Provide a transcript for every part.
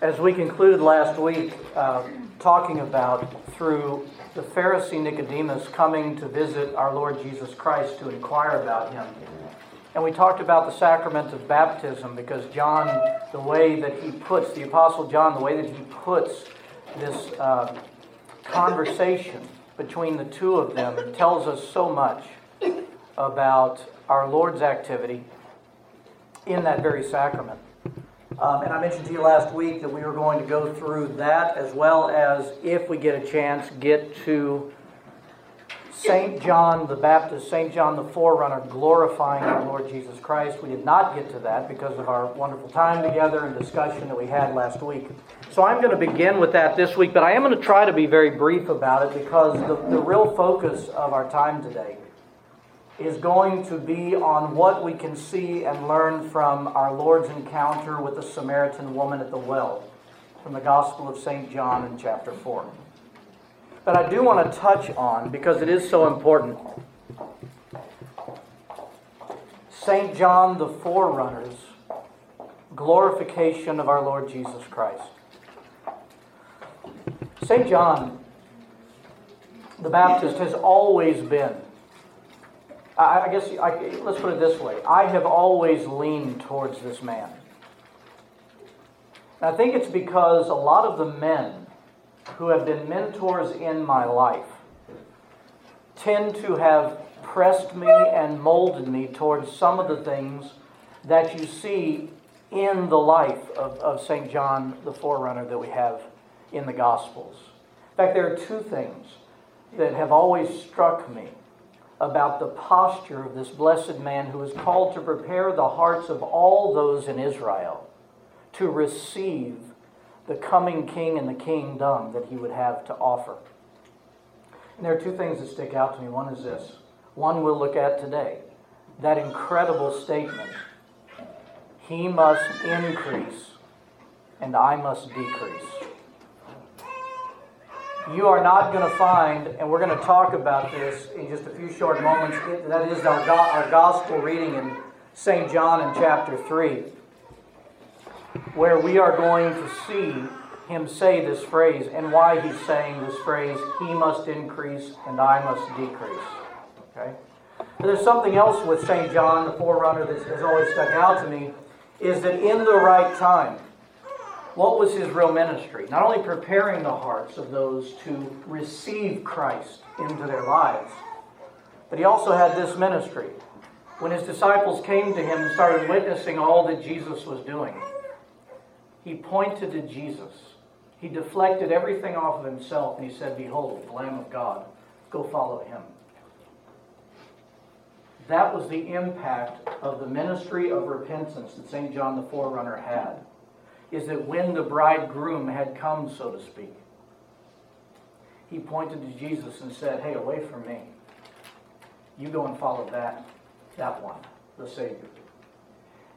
As we concluded last week, uh, talking about through the Pharisee Nicodemus coming to visit our Lord Jesus Christ to inquire about him. And we talked about the sacrament of baptism because John, the way that he puts, the Apostle John, the way that he puts this uh, conversation between the two of them tells us so much about our Lord's activity in that very sacrament. Um, and I mentioned to you last week that we were going to go through that as well as, if we get a chance, get to St. John the Baptist, St. John the Forerunner, glorifying our Lord Jesus Christ. We did not get to that because of our wonderful time together and discussion that we had last week. So I'm going to begin with that this week, but I am going to try to be very brief about it because the, the real focus of our time today is going to be on what we can see and learn from our Lord's encounter with the Samaritan woman at the well from the Gospel of St. John in chapter 4. But I do want to touch on, because it is so important, St. John the Forerunner's glorification of our Lord Jesus Christ. St. John the Baptist has always been I, I guess I, let's put it this way I have always leaned towards this man. And I think it's because a lot of the men who have been mentors in my life tend to have pressed me and molded me towards some of the things that you see in the life of, of St. John the Forerunner that we have in the Gospels. In fact, there are two things that have always struck me about the posture of this blessed man who is called to prepare the hearts of all those in Israel to receive the coming king and the kingdom that he would have to offer. And there are two things that stick out to me. One is this one we'll look at today that incredible statement He must increase, and I must decrease you are not going to find, and we're going to talk about this in just a few short moments. That is our, our gospel reading in St. John in chapter 3, where we are going to see him say this phrase and why he's saying this phrase He must increase and I must decrease. Okay? There's something else with St. John, the forerunner, that has always stuck out to me is that in the right time, what was his real ministry? Not only preparing the hearts of those to receive Christ into their lives, but he also had this ministry. When his disciples came to him and started witnessing all that Jesus was doing, he pointed to Jesus. He deflected everything off of himself and he said, Behold, the Lamb of God, go follow him. That was the impact of the ministry of repentance that St. John the Forerunner had is that when the bridegroom had come, so to speak, he pointed to Jesus and said, Hey, away from me. You go and follow that, that one, the Savior.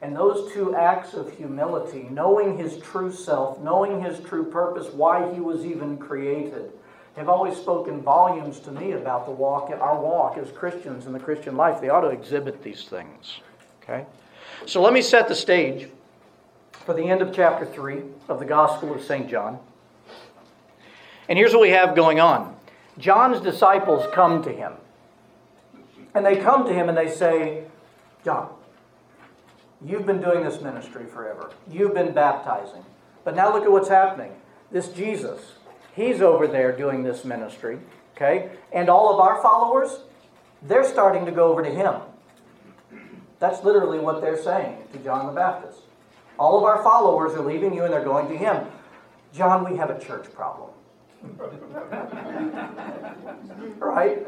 And those two acts of humility, knowing his true self, knowing his true purpose, why he was even created, have always spoken volumes to me about the walk, our walk as Christians in the Christian life. They ought to exhibit these things. Okay? So let me set the stage for the end of chapter 3 of the Gospel of St. John. And here's what we have going on John's disciples come to him. And they come to him and they say, John, you've been doing this ministry forever. You've been baptizing. But now look at what's happening. This Jesus, he's over there doing this ministry, okay? And all of our followers, they're starting to go over to him. That's literally what they're saying to John the Baptist. All of our followers are leaving you and they're going to him. John, we have a church problem. right?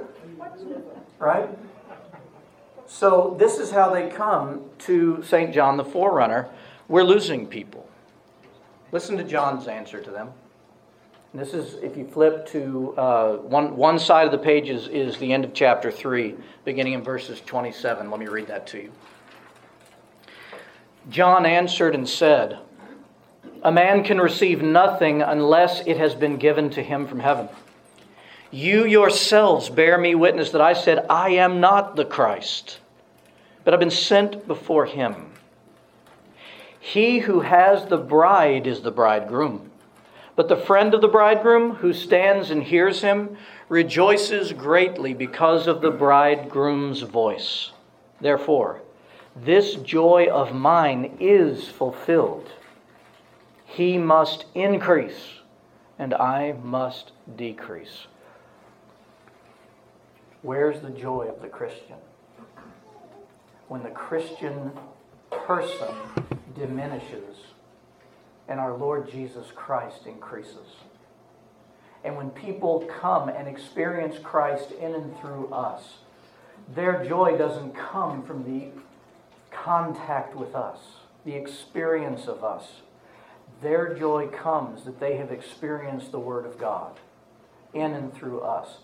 Right? So, this is how they come to St. John the Forerunner. We're losing people. Listen to John's answer to them. And this is, if you flip to uh, one, one side of the page, is, is the end of chapter 3, beginning in verses 27. Let me read that to you. John answered and said, A man can receive nothing unless it has been given to him from heaven. You yourselves bear me witness that I said, I am not the Christ, but I've been sent before him. He who has the bride is the bridegroom. But the friend of the bridegroom who stands and hears him rejoices greatly because of the bridegroom's voice. Therefore, this joy of mine is fulfilled. He must increase, and I must decrease. Where's the joy of the Christian? When the Christian person diminishes and our Lord Jesus Christ increases. And when people come and experience Christ in and through us, their joy doesn't come from the contact with us, the experience of us. Their joy comes that they have experienced the Word of God in and through us.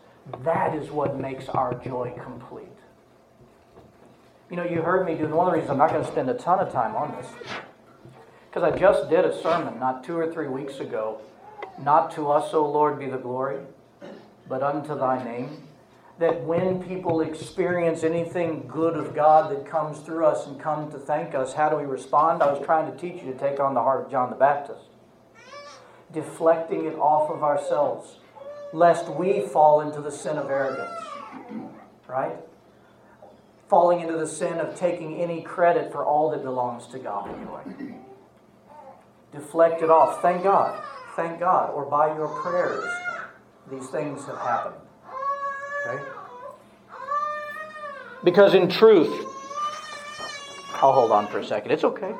That is what makes our joy complete. You know, you heard me do, one of the reasons I'm not going to spend a ton of time on this, because I just did a sermon not two or three weeks ago, not to us, O Lord, be the glory, but unto thy name. That when people experience anything good of God that comes through us and come to thank us, how do we respond? I was trying to teach you to take on the heart of John the Baptist, deflecting it off of ourselves, lest we fall into the sin of arrogance. Right? falling into the sin of taking any credit for all that belongs to God anyway. Deflect it off. Thank God. Thank God. Or by your prayers, these things have happened. Okay? Because in truth, I'll hold on for a second. It's okay.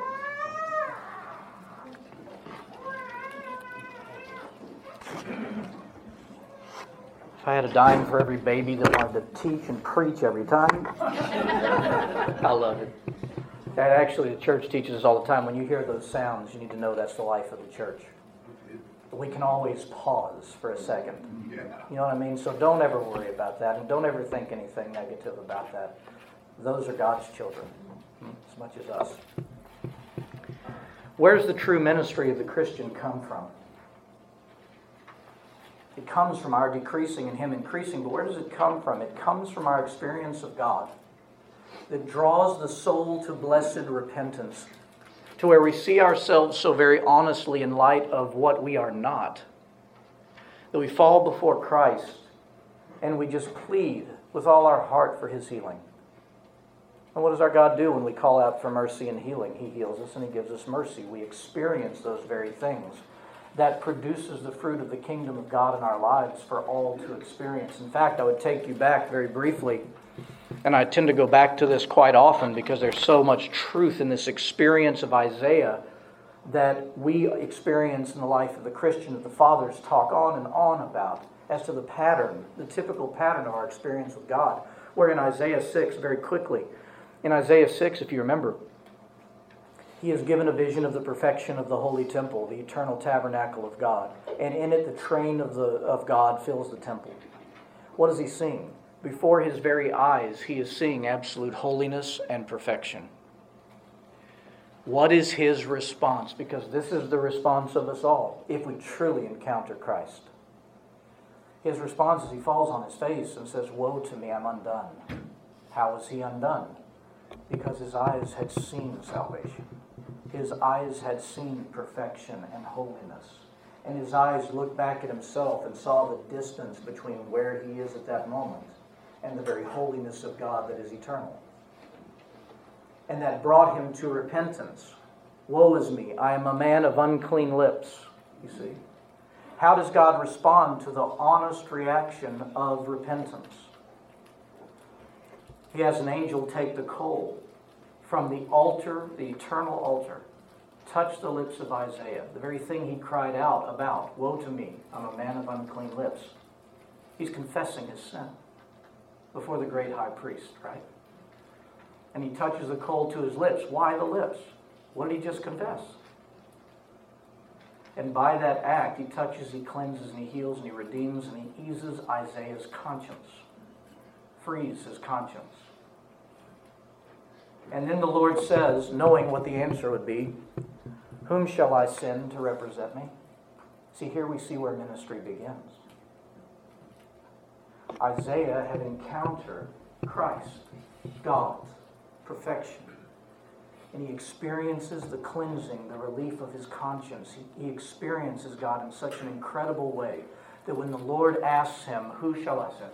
If I had a dime for every baby that wanted to teach and preach every time, I love it. And actually, the church teaches us all the time when you hear those sounds, you need to know that's the life of the church. We can always pause for a second. You know what I mean? So don't ever worry about that, and don't ever think anything negative about that. Those are God's children, as much as us. Where's the true ministry of the Christian come from? It comes from our decreasing and Him increasing. But where does it come from? It comes from our experience of God that draws the soul to blessed repentance, to where we see ourselves so very honestly in light of what we are not, that we fall before Christ and we just plead with all our heart for His healing. And what does our God do when we call out for mercy and healing? He heals us and He gives us mercy. We experience those very things that produces the fruit of the kingdom of God in our lives for all to experience. In fact, I would take you back very briefly, and I tend to go back to this quite often because there's so much truth in this experience of Isaiah that we experience in the life of the Christian that the fathers talk on and on about as to the pattern, the typical pattern of our experience with God. Where in Isaiah 6, very quickly, in Isaiah 6, if you remember, he has given a vision of the perfection of the holy temple, the eternal tabernacle of God. And in it, the train of, the, of God fills the temple. What is he seeing? Before his very eyes, he is seeing absolute holiness and perfection. What is his response? Because this is the response of us all if we truly encounter Christ. His response is he falls on his face and says, Woe to me, I'm undone. How was he undone? Because his eyes had seen salvation. His eyes had seen perfection and holiness. And his eyes looked back at himself and saw the distance between where he is at that moment and the very holiness of God that is eternal. And that brought him to repentance. Woe is me, I am a man of unclean lips, you see. How does God respond to the honest reaction of repentance? He has an angel take the coal from the altar, the eternal altar, touch the lips of Isaiah, the very thing he cried out about Woe to me, I'm a man of unclean lips. He's confessing his sin before the great high priest, right? And he touches the coal to his lips. Why the lips? What did he just confess? And by that act, he touches, he cleanses, and he heals, and he redeems, and he eases Isaiah's conscience, frees his conscience. And then the Lord says, knowing what the answer would be, Whom shall I send to represent me? See, here we see where ministry begins. Isaiah had encountered Christ, God, perfection. and he experiences the cleansing, the relief of his conscience. He, he experiences God in such an incredible way that when the Lord asks him, Who shall I send?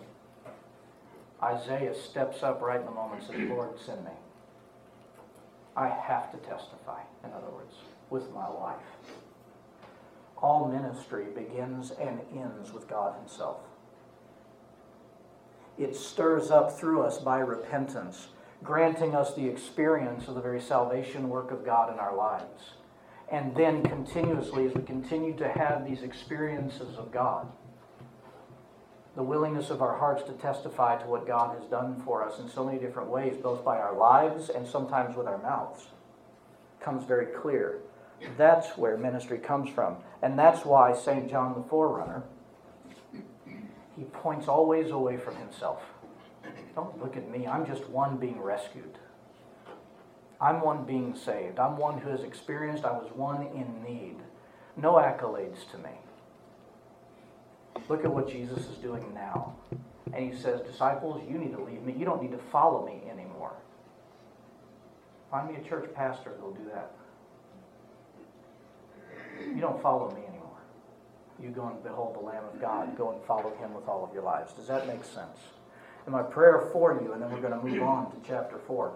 Isaiah steps up right in the moment and says, Lord, send me. I have to testify, in other words, with my life. All ministry begins and ends with God Himself. It stirs up through us by repentance, granting us the experience of the very salvation work of God in our lives. And then continuously, as we continue to have these experiences of God, the willingness of our hearts to testify to what God has done for us in so many different ways, both by our lives and sometimes with our mouths, comes very clear. That's where ministry comes from. And that's why St. John the Forerunner, he points always away from himself. Don't look at me. I'm just one being rescued. I'm one being saved. I'm one who has experienced I was one in need. No accolades to me. Look at what Jesus is doing now. And he says, Disciples, you need to leave me. You don't need to follow me anymore. Find me a church pastor who'll do that. You don't follow me. You go and behold the Lamb of God. Go and follow him with all of your lives. Does that make sense? And my prayer for you, and then we're going to move on to chapter 4.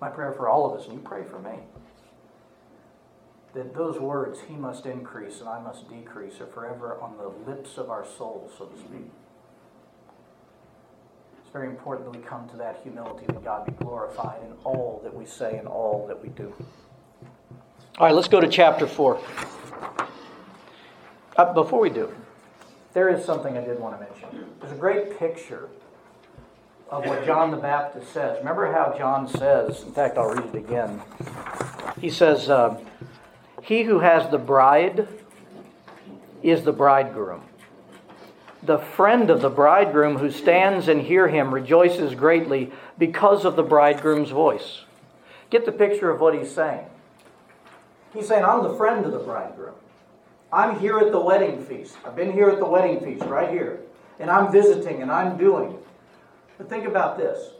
My prayer for all of us, and you pray for me that those words, He must increase and I must decrease, are forever on the lips of our souls, so to speak. It's very important that we come to that humility that God be glorified in all that we say and all that we do. All right, let's go to chapter 4. Uh, before we do, there is something I did want to mention. There's a great picture of what John the Baptist says. Remember how John says, in fact, I'll read it again. He says, uh, he who has the bride is the bridegroom. The friend of the bridegroom who stands and hear him rejoices greatly because of the bridegroom's voice. Get the picture of what he's saying. He's saying, I'm the friend of the bridegroom. I'm here at the wedding feast. I've been here at the wedding feast, right here. And I'm visiting and I'm doing. But think about this.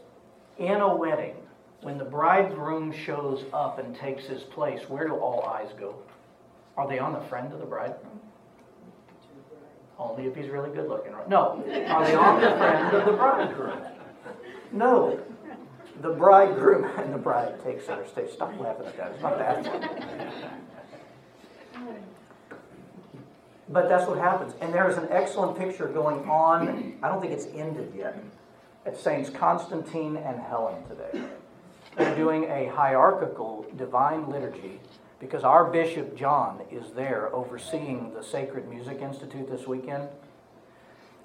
In a wedding, when the bridegroom shows up and takes his place, where do all eyes go? Are they on the friend of the bridegroom? Only if he's really good looking. No. Are they on the friend of the bridegroom? No. The bridegroom and the bride take center stage. Stop laughing at that. It's not that. But that's what happens. And there is an excellent picture going on. I don't think it's ended yet. At Saints Constantine and Helen today. They're doing a hierarchical divine liturgy because our Bishop John is there overseeing the Sacred Music Institute this weekend.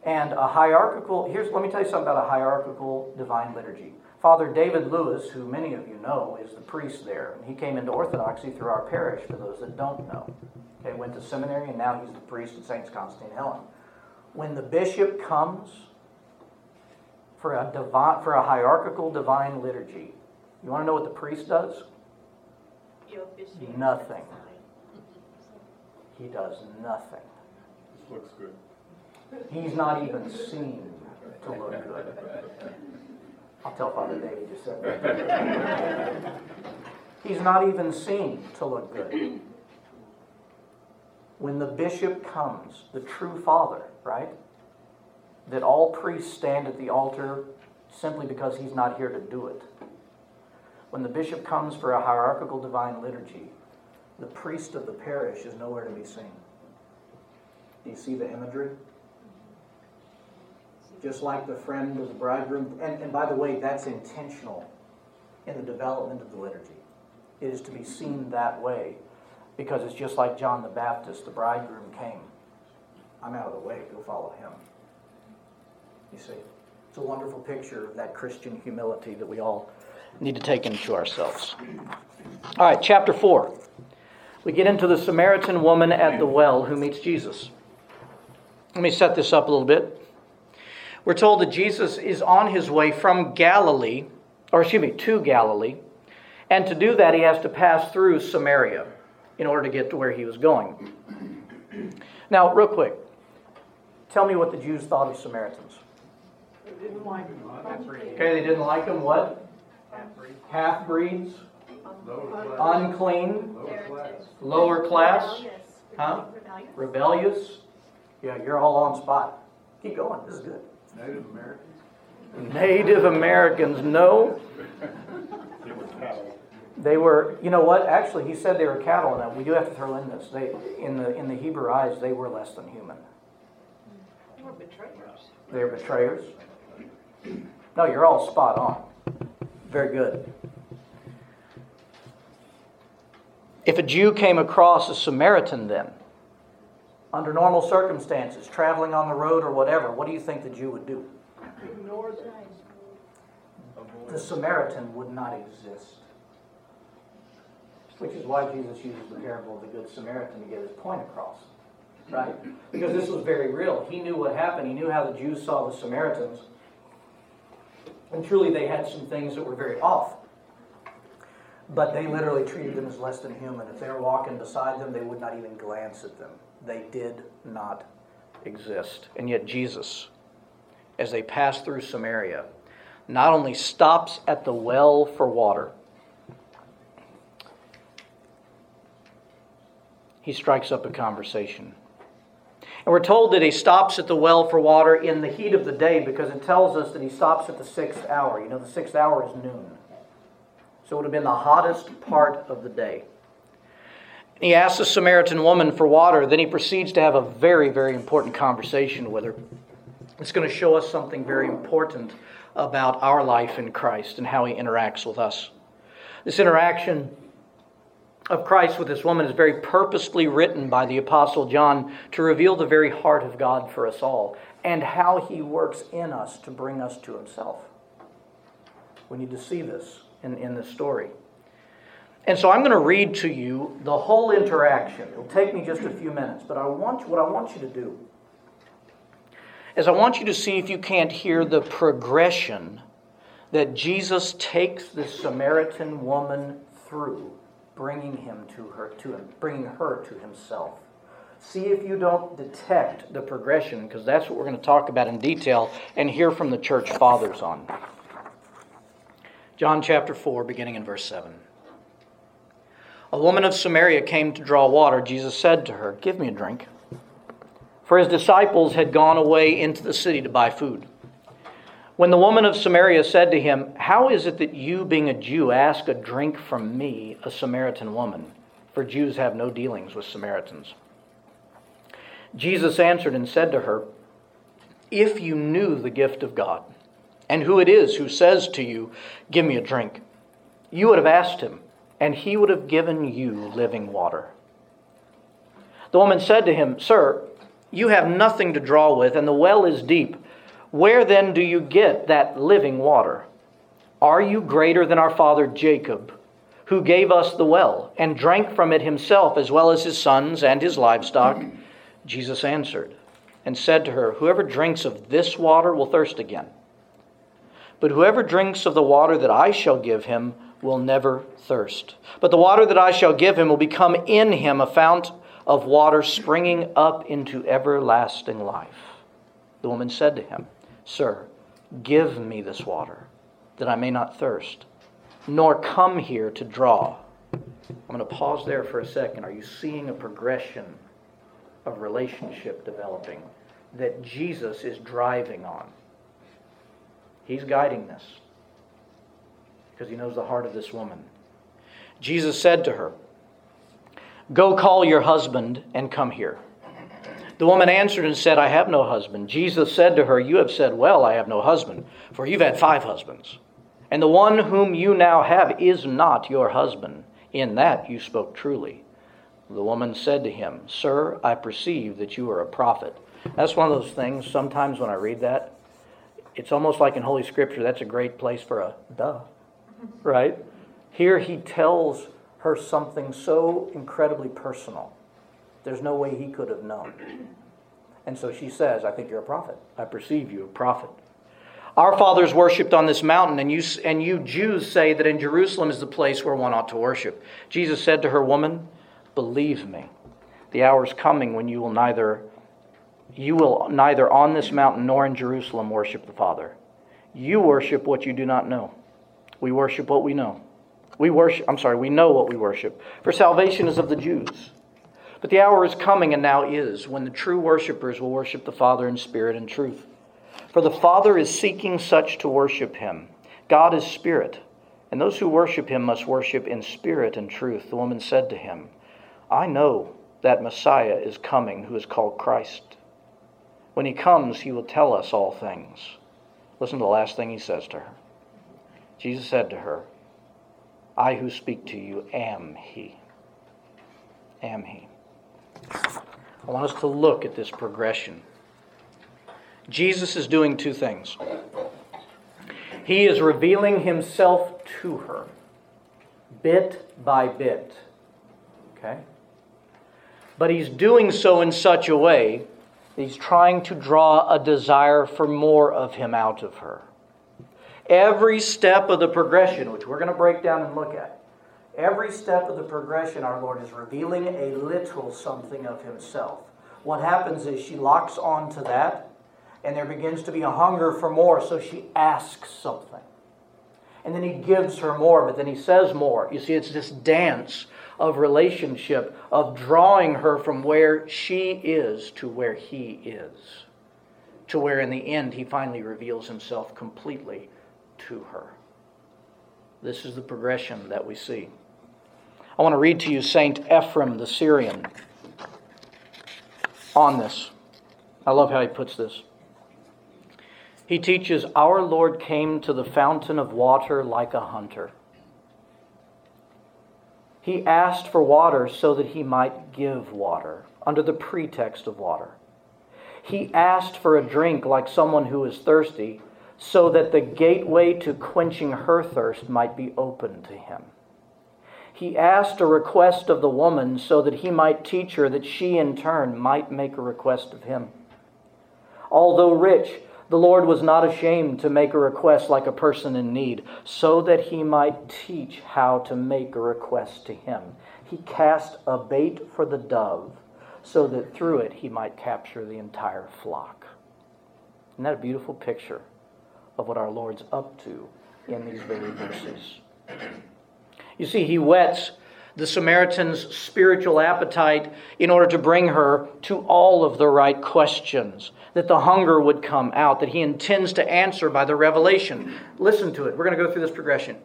And a hierarchical, here's, let me tell you something about a hierarchical divine liturgy. Father David Lewis, who many of you know, is the priest there. He came into Orthodoxy through our parish, for those that don't know. Okay, went to seminary, and now he's the priest at Saints Constantine and Helen. When the bishop comes for a, divine, for a hierarchical divine liturgy, you want to know what the priest does? Nothing. He does nothing. This looks good. He's not even seen to look good. I'll tell Father David just said that. He's not even seen to look good. When the bishop comes, the true father, right? That all priests stand at the altar simply because he's not here to do it. When the bishop comes for a hierarchical divine liturgy, the priest of the parish is nowhere to be seen. Do you see the imagery? Just like the friend of the bridegroom. And, and by the way, that's intentional in the development of the liturgy. It is to be seen that way because it's just like John the Baptist. The bridegroom came. I'm out of the way. Go follow him. You see? It's a wonderful picture of that Christian humility that we all need to take into ourselves. All right, chapter 4. We get into the Samaritan woman at the well who meets Jesus. Let me set this up a little bit. We're told that Jesus is on his way from Galilee, or excuse me, to Galilee. And to do that, he has to pass through Samaria in order to get to where he was going. Now, real quick, tell me what the Jews thought of Samaritans. They didn't like him. Okay, they didn't like them. What? half breeds, unclean, Lower class. lower class, Rebellious. Huh? Rebellious. rebellious. Yeah, you're all on spot. Keep going. This is good. Native Americans. Native Americans, no. They were cattle. They were, you know what? Actually, he said they were cattle, and we do have to throw in this. They, in the in the Hebrew eyes, they were less than human. They were betrayers. They're betrayers. No, you're all spot on. Very good. If a Jew came across a Samaritan, then, under normal circumstances, traveling on the road or whatever, what do you think the Jew would do? Ignore them. The Samaritan would not exist. Which is why Jesus uses the parable of the Good Samaritan to get his point across. Right? Because this was very real. He knew what happened, he knew how the Jews saw the Samaritans. And truly, they had some things that were very off. But they literally treated them as less than human. If they were walking beside them, they would not even glance at them. They did not exist. And yet, Jesus, as they pass through Samaria, not only stops at the well for water, he strikes up a conversation. And we're told that he stops at the well for water in the heat of the day because it tells us that he stops at the sixth hour. You know, the sixth hour is noon. So it would have been the hottest part of the day. He asks the Samaritan woman for water. Then he proceeds to have a very, very important conversation with her. It's going to show us something very important about our life in Christ and how he interacts with us. This interaction of Christ with this woman is very purposely written by the Apostle John to reveal the very heart of God for us all and how he works in us to bring us to himself. We need to see this in, in this story. And so I'm going to read to you the whole interaction. It'll take me just a few minutes, but I want what I want you to do is I want you to see if you can't hear the progression that Jesus takes this Samaritan woman through, bringing him to her, to him, bringing her to himself. See if you don't detect the progression, because that's what we're going to talk about in detail and hear from the church fathers on. John chapter 4, beginning in verse 7. A woman of Samaria came to draw water. Jesus said to her, Give me a drink. For his disciples had gone away into the city to buy food. When the woman of Samaria said to him, How is it that you, being a Jew, ask a drink from me, a Samaritan woman? For Jews have no dealings with Samaritans. Jesus answered and said to her, If you knew the gift of God, and who it is who says to you, Give me a drink, you would have asked him, and he would have given you living water. The woman said to him, Sir, you have nothing to draw with, and the well is deep. Where then do you get that living water? Are you greater than our father Jacob, who gave us the well, and drank from it himself, as well as his sons and his livestock? Jesus answered and said to her, Whoever drinks of this water will thirst again. But whoever drinks of the water that I shall give him will never thirst. But the water that I shall give him will become in him a fount of water springing up into everlasting life. The woman said to him, Sir, give me this water, that I may not thirst, nor come here to draw. I'm going to pause there for a second. Are you seeing a progression of relationship developing that Jesus is driving on? He's guiding this because he knows the heart of this woman. Jesus said to her, Go call your husband and come here. The woman answered and said, I have no husband. Jesus said to her, You have said, Well, I have no husband, for you've had five husbands. And the one whom you now have is not your husband. In that you spoke truly. The woman said to him, Sir, I perceive that you are a prophet. That's one of those things, sometimes when I read that, it's almost like in Holy Scripture, that's a great place for a duh, right? Here he tells her something so incredibly personal. There's no way he could have known. And so she says, I think you're a prophet. I perceive you a prophet. Our fathers worshipped on this mountain, and you, and you Jews say that in Jerusalem is the place where one ought to worship. Jesus said to her, Woman, believe me, the hour is coming when you will neither you will neither on this mountain nor in Jerusalem worship the Father. You worship what you do not know. We worship what we know, We worship, I'm sorry, we know what we worship. For salvation is of the Jews. But the hour is coming and now is when the true worshippers will worship the Father in spirit and truth. For the Father is seeking such to worship him. God is spirit, and those who worship him must worship in spirit and truth. The woman said to him, I know that Messiah is coming, who is called Christ. When he comes, he will tell us all things. Listen to the last thing he says to her. Jesus said to her, I who speak to you am he. Am he. I want us to look at this progression. Jesus is doing two things. He is revealing himself to her, bit by bit. Okay? But he's doing so in such a way that he's trying to draw a desire for more of him out of her. Every step of the progression, which we're going to break down and look at, every step of the progression, our Lord is revealing a little something of himself. What happens is she locks on to that, and there begins to be a hunger for more, so she asks something. And then he gives her more, but then he says more. You see, it's this dance of relationship, of drawing her from where she is to where he is, to where in the end he finally reveals himself completely to her. This is the progression that we see. I want to read to you Saint Ephrem the Syrian on this. I love how he puts this. He teaches Our Lord came to the fountain of water like a hunter. He asked for water so that he might give water, under the pretext of water. He asked for a drink like someone who is thirsty, so that the gateway to quenching her thirst might be opened to him. He asked a request of the woman so that he might teach her that she in turn might make a request of him. Although rich, the Lord was not ashamed to make a request like a person in need, so that he might teach how to make a request to him. He cast a bait for the dove, so that through it he might capture the entire flock. Isn't that a beautiful picture of what our Lord's up to in these very verses? You see, he whets the Samaritan's spiritual appetite in order to bring her to all of the right questions, that the hunger would come out, that he intends to answer by the revelation. Listen to it. We're going to go through this progression.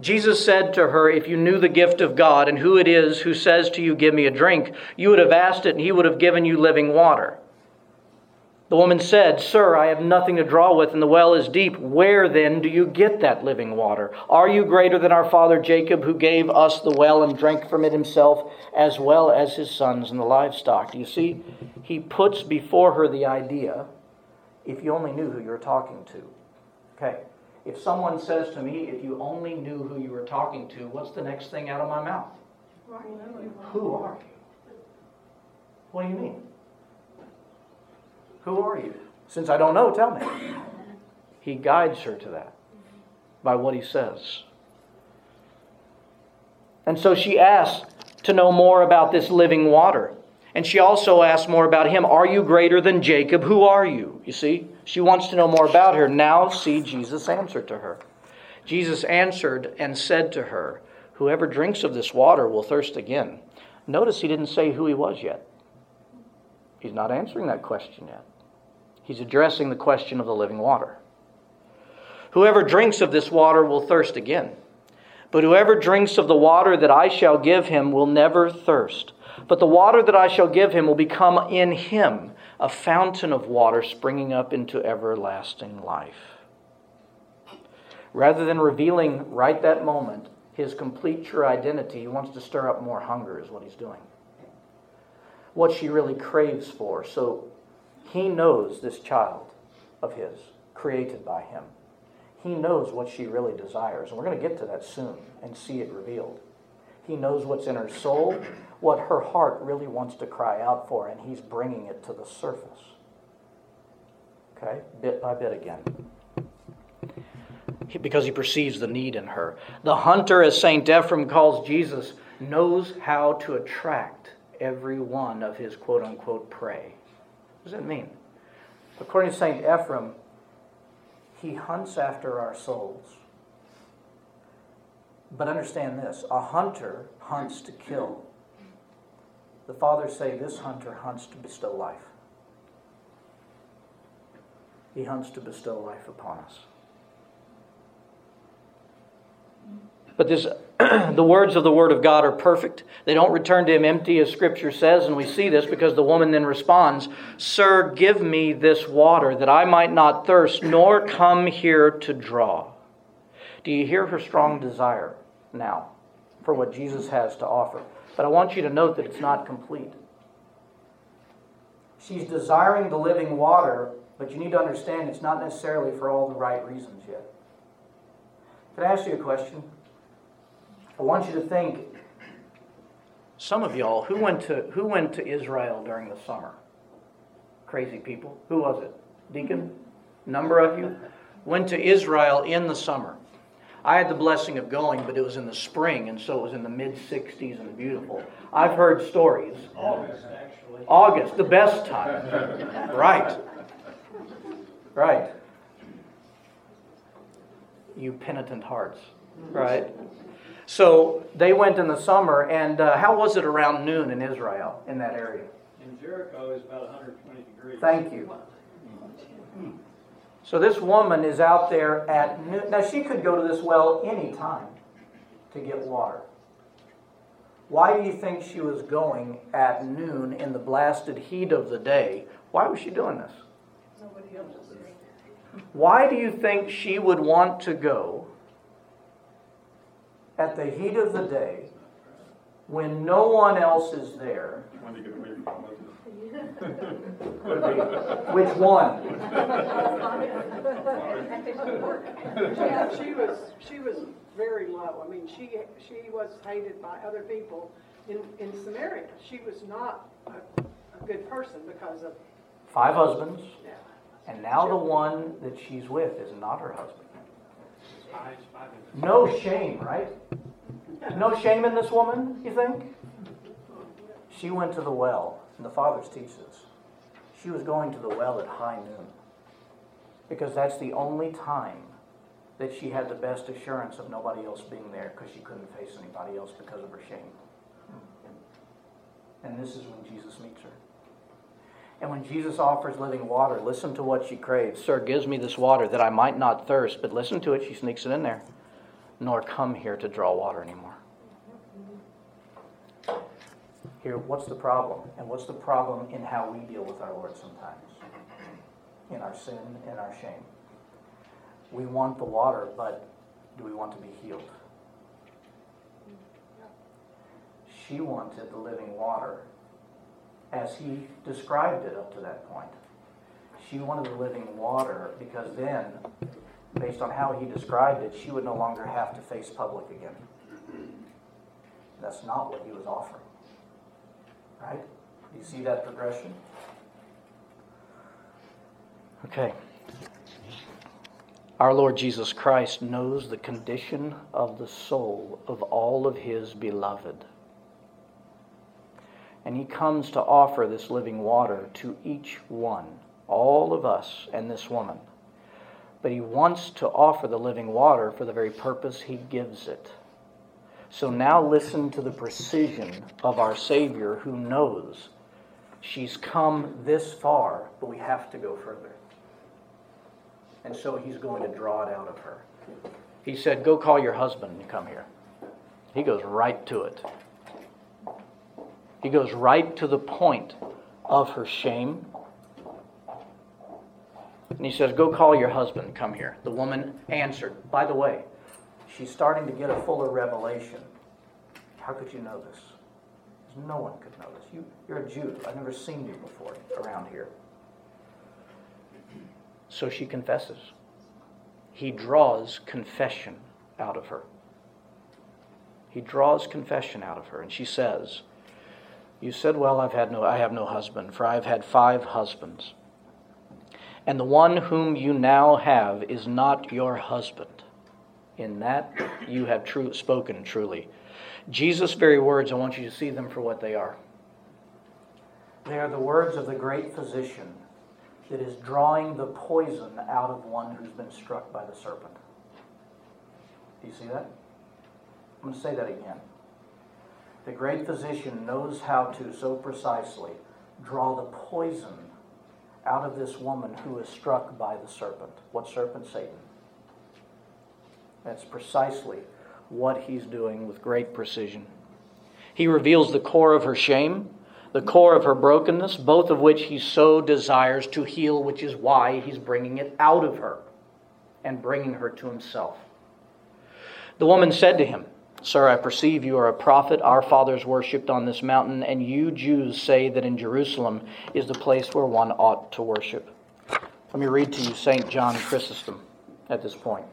Jesus said to her, If you knew the gift of God and who it is who says to you, Give me a drink, you would have asked it and he would have given you living water. The woman said, Sir, I have nothing to draw with, and the well is deep. Where then do you get that living water? Are you greater than our father Jacob, who gave us the well and drank from it himself, as well as his sons and the livestock? Do you see? He puts before her the idea if you only knew who you're talking to. Okay. If someone says to me, if you only knew who you were talking to, what's the next thing out of my mouth? Who are you? What do you mean? Who are you? Since I don't know, tell me. He guides her to that by what he says. And so she asks to know more about this living water. And she also asks more about him. Are you greater than Jacob? Who are you? You see, she wants to know more about her. Now, see Jesus answer to her. Jesus answered and said to her, Whoever drinks of this water will thirst again. Notice he didn't say who he was yet. He's not answering that question yet. He's addressing the question of the living water. Whoever drinks of this water will thirst again. But whoever drinks of the water that I shall give him will never thirst. But the water that I shall give him will become in him a fountain of water springing up into everlasting life. Rather than revealing right that moment his complete true identity, he wants to stir up more hunger, is what he's doing. What she really craves for. So he knows this child of his, created by him. He knows what she really desires. And we're going to get to that soon and see it revealed. He knows what's in her soul, what her heart really wants to cry out for, and he's bringing it to the surface. Okay? Bit by bit again. Because he perceives the need in her. The hunter, as St. Ephrem calls Jesus, knows how to attract every one of his quote unquote prey. What does that mean? According to St. Ephrem, he hunts after our souls. But understand this a hunter hunts to kill. The fathers say this hunter hunts to bestow life. He hunts to bestow life upon us. But this, the words of the Word of God are perfect. They don't return to him empty, as Scripture says, and we see this because the woman then responds, Sir, give me this water that I might not thirst, nor come here to draw. Do you hear her strong desire now for what Jesus has to offer? But I want you to note that it's not complete. She's desiring the living water, but you need to understand it's not necessarily for all the right reasons yet. Can I ask you a question? I want you to think. Some of y'all, who went to who went to Israel during the summer? Crazy people. Who was it? Deacon? Number of you went to Israel in the summer. I had the blessing of going, but it was in the spring, and so it was in the mid 60s and beautiful. I've heard stories. August, actually. August, the best time. Right. Right. You penitent hearts. Right. So they went in the summer, and uh, how was it around noon in Israel, in that area? In Jericho is about 120 degrees. Thank you. So this woman is out there at noon. Now she could go to this well any time to get water. Why do you think she was going at noon in the blasted heat of the day? Why was she doing this? Nobody else is there. Why do you think she would want to go at the heat of the day when no one else is there? When you get away from. Could be. Which one? Yeah, she was, she was very low. I mean, she, she was hated by other people in, in Samaria. She was not a, a good person because of, Five husbands, yeah. and now the one that she's with is not her husband. No shame, right? No shame in this woman, you think? She went to the well, and the fathers teach this. She was going to the well at high noon. Because that's the only time that she had the best assurance of nobody else being there because she couldn't face anybody else because of her shame. And this is when Jesus meets her. And when Jesus offers living water, listen to what she craves. Sir, gives me this water that I might not thirst, but listen to it, she sneaks it in there. Nor come here to draw water anymore. Here, what's the problem? And what's the problem in how we deal with our Lord sometimes? In our sin, in our shame. We want the water, but do we want to be healed? She wanted the living water as he described it up to that point. She wanted the living water because then, based on how he described it, she would no longer have to face public again. That's not what he was offering. Right? You see that progression? Okay. Our Lord Jesus Christ knows the condition of the soul of all of his beloved. And he comes to offer this living water to each one, all of us and this woman. But he wants to offer the living water for the very purpose he gives it. So now listen to the precision of our Savior who knows she's come this far, but we have to go further. And so he's going to draw it out of her. He said, Go call your husband and come here. He goes right to it. He goes right to the point of her shame. And he says, Go call your husband, come here. The woman answered. By the way, she's starting to get a fuller revelation. How could you know this? No one could know this. You, you're a Jew. I've never seen you before around here. So she confesses. He draws confession out of her. He draws confession out of her, and she says, You said, Well, I've had no I have no husband, for I've had five husbands. And the one whom you now have is not your husband. In that you have true, spoken truly. Jesus' very words, I want you to see them for what they are. They are the words of the great physician that is drawing the poison out of one who's been struck by the serpent. Do you see that? I'm going to say that again. The great physician knows how to so precisely draw the poison out of this woman who is struck by the serpent. What serpent? Satan. That's precisely what he's doing with great precision. He reveals the core of her shame, the core of her brokenness, both of which he so desires to heal, which is why he's bringing it out of her and bringing her to himself. The woman said to him, Sir, I perceive you are a prophet. Our fathers worshipped on this mountain, and you Jews say that in Jerusalem is the place where one ought to worship. Let me read to you St. John Chrysostom at this point.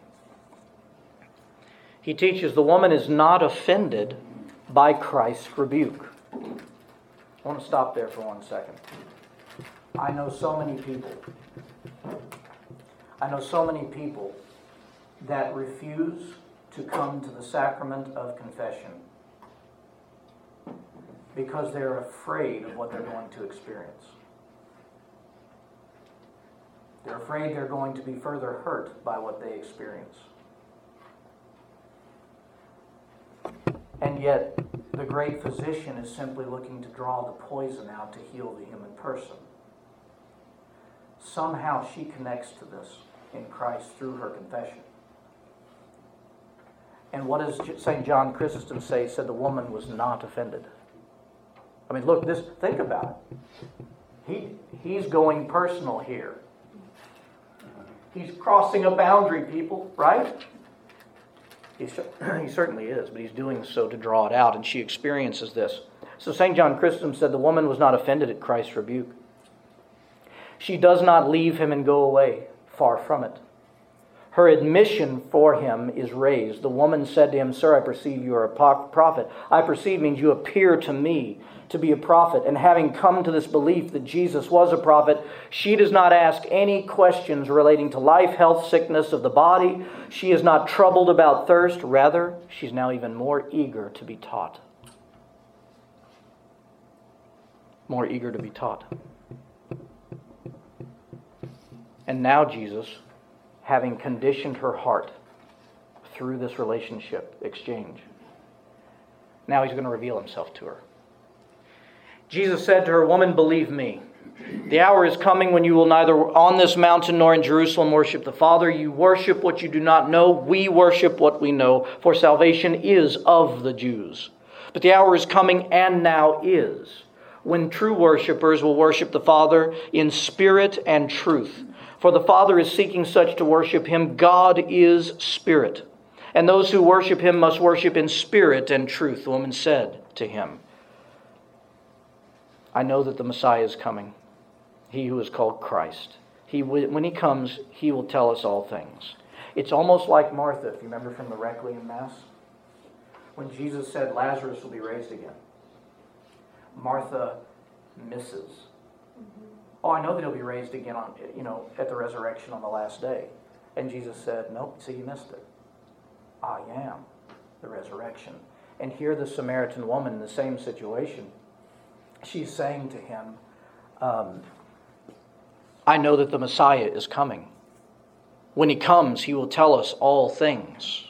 He teaches the woman is not offended by Christ's rebuke. I want to stop there for one second. I know so many people. I know so many people that refuse to come to the sacrament of confession because they're afraid of what they're going to experience. They're afraid they're going to be further hurt by what they experience. And yet, the great physician is simply looking to draw the poison out to heal the human person. Somehow she connects to this in Christ through her confession. And what does St. John Chrysostom say? He said the woman was not offended. I mean, look, this think about it. He, he's going personal here. He's crossing a boundary, people, right? He, he certainly is, but he's doing so to draw it out, and she experiences this. So St. John Chrysostom said the woman was not offended at Christ's rebuke. She does not leave him and go away, far from it. Her admission for him is raised. The woman said to him, Sir, I perceive you are a prophet. I perceive means you appear to me to be a prophet. And having come to this belief that Jesus was a prophet, she does not ask any questions relating to life, health, sickness of the body. She is not troubled about thirst. Rather, she's now even more eager to be taught. More eager to be taught. And now, Jesus having conditioned her heart through this relationship exchange. Now he's going to reveal himself to her. Jesus said to her, Woman, believe me. The hour is coming when you will neither on this mountain nor in Jerusalem worship the Father. You worship what you do not know. We worship what we know, for salvation is of the Jews. But the hour is coming and now is when true worshippers will worship the Father in spirit and truth. For the Father is seeking such to worship him. God is spirit. And those who worship him must worship in spirit and truth. The woman said to him, I know that the Messiah is coming, he who is called Christ. He, when he comes, he will tell us all things. It's almost like Martha, if you remember from the Requiem Mass, when Jesus said Lazarus will be raised again. Martha misses Oh, I know that he'll be raised again on, you know, at the resurrection on the last day. And Jesus said, Nope, see, you missed it. I am the resurrection. And here, the Samaritan woman in the same situation, she's saying to him, um, I know that the Messiah is coming. When he comes, he will tell us all things.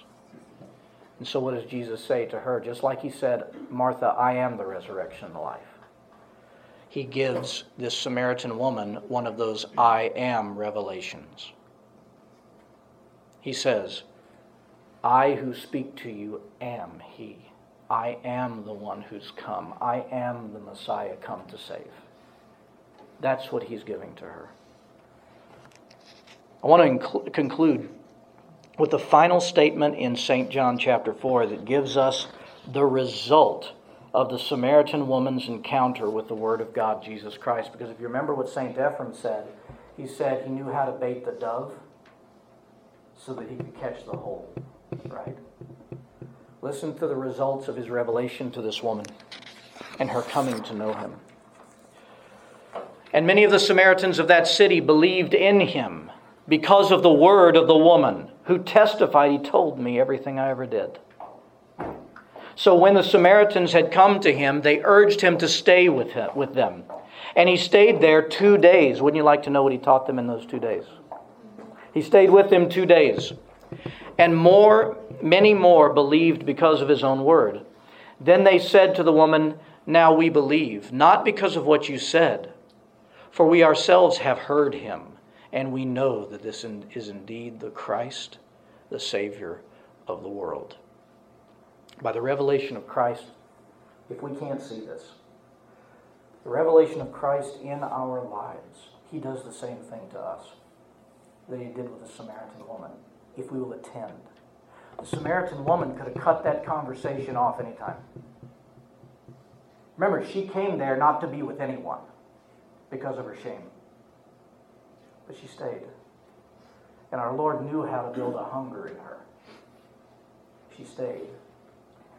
And so, what does Jesus say to her? Just like he said, Martha, I am the resurrection and the life he gives this Samaritan woman one of those I am revelations. He says, I who speak to you am he. I am the one who's come. I am the Messiah come to save. That's what he's giving to her. I want to inc- conclude with the final statement in St. John chapter 4 that gives us the result of the Samaritan woman's encounter with the Word of God, Jesus Christ. Because if you remember what St. Ephraim said, he said he knew how to bait the dove so that he could catch the whole. Right? Listen to the results of his revelation to this woman and her coming to know him. And many of the Samaritans of that city believed in him because of the word of the woman who testified, He told me everything I ever did. So when the Samaritans had come to him, they urged him to stay with, him, with them. And he stayed there two days. Wouldn't you like to know what he taught them in those two days? He stayed with them two days. And more, many more believed because of his own word. Then they said to the woman, Now we believe, not because of what you said, for we ourselves have heard him, and we know that this is indeed the Christ, the Savior of the world. By the revelation of Christ, if we can't see this, the revelation of Christ in our lives, he does the same thing to us that he did with the Samaritan woman, if we will attend. The Samaritan woman could have cut that conversation off anytime. Remember, she came there not to be with anyone because of her shame. But she stayed. And our Lord knew how to build a hunger in her. She stayed.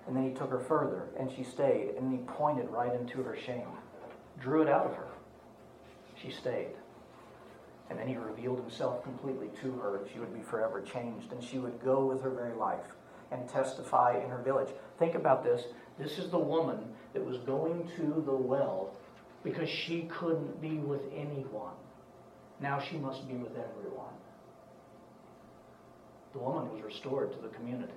And then he took her further, and she stayed. And then he pointed right into her shame, drew it out of her. She stayed. And then he revealed himself completely to her, and she would be forever changed. And she would go with her very life and testify in her village. Think about this. This is the woman that was going to the well because she couldn't be with anyone. Now she must be with everyone. The woman was restored to the community.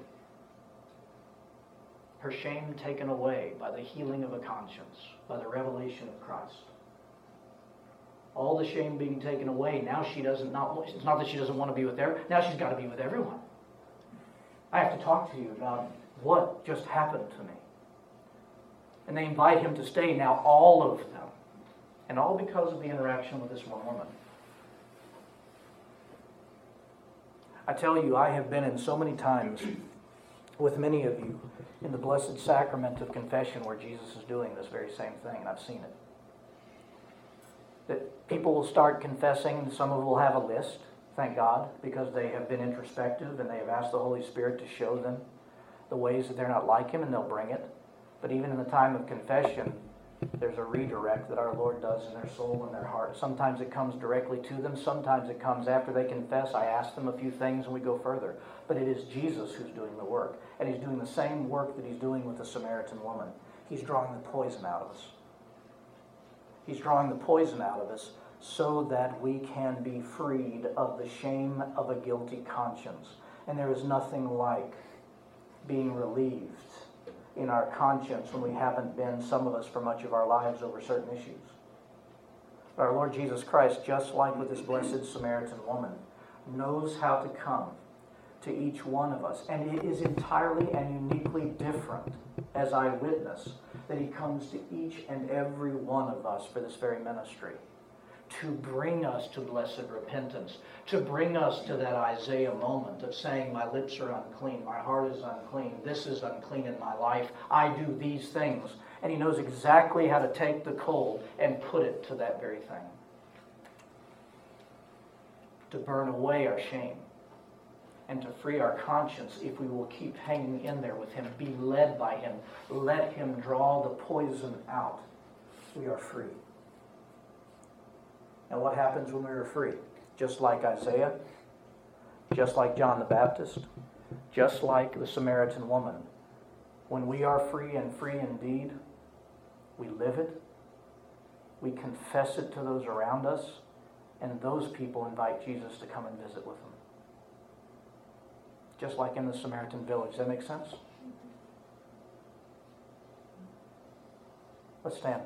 Her shame taken away by the healing of a conscience, by the revelation of Christ all the shame being taken away. Now she doesn't not it's not that she doesn't want to be with there. Now she's got to be with everyone. I have to talk to you about what just happened to me. And they invite him to stay now, all of them. And all because of the interaction with this one woman. I tell you, I have been in so many times with many of you in the blessed sacrament of confession where Jesus is doing this very same thing, and I've seen it that people will start confessing. Some of them will have a list, thank God, because they have been introspective and they have asked the Holy Spirit to show them the ways that they're not like Him, and they'll bring it. But even in the time of confession, there's a redirect that our Lord does in their soul and their heart. Sometimes it comes directly to them, sometimes it comes after they confess. I ask them a few things and we go further. But it is Jesus who's doing the work. And He's doing the same work that He's doing with the Samaritan woman. He's drawing the poison out of us. He's drawing the poison out of us so that we can be freed of the shame of a guilty conscience. And there is nothing like being relieved in our conscience when we haven't been, some of us, for much of our lives over certain issues. But our Lord Jesus Christ, just like with this blessed Samaritan woman, knows how to come to each one of us. And it is entirely and uniquely different as I witness that he comes to each and every one of us for this very ministry to bring us to blessed repentance, to bring us to that Isaiah moment of saying, My lips are unclean, my heart is unclean, this is unclean in my life, I do these things. And he knows exactly how to take the coal and put it to that very thing. To burn away our shame and to free our conscience if we will keep hanging in there with Him, be led by Him, let Him draw the poison out. We are free. And what happens when we are free? Just like Isaiah, just like John the Baptist, just like the Samaritan woman. When we are free and free indeed, we live it, we confess it to those around us, and those people invite Jesus to come and visit with them just like in the Samaritan village. Does that make sense? Let's stand.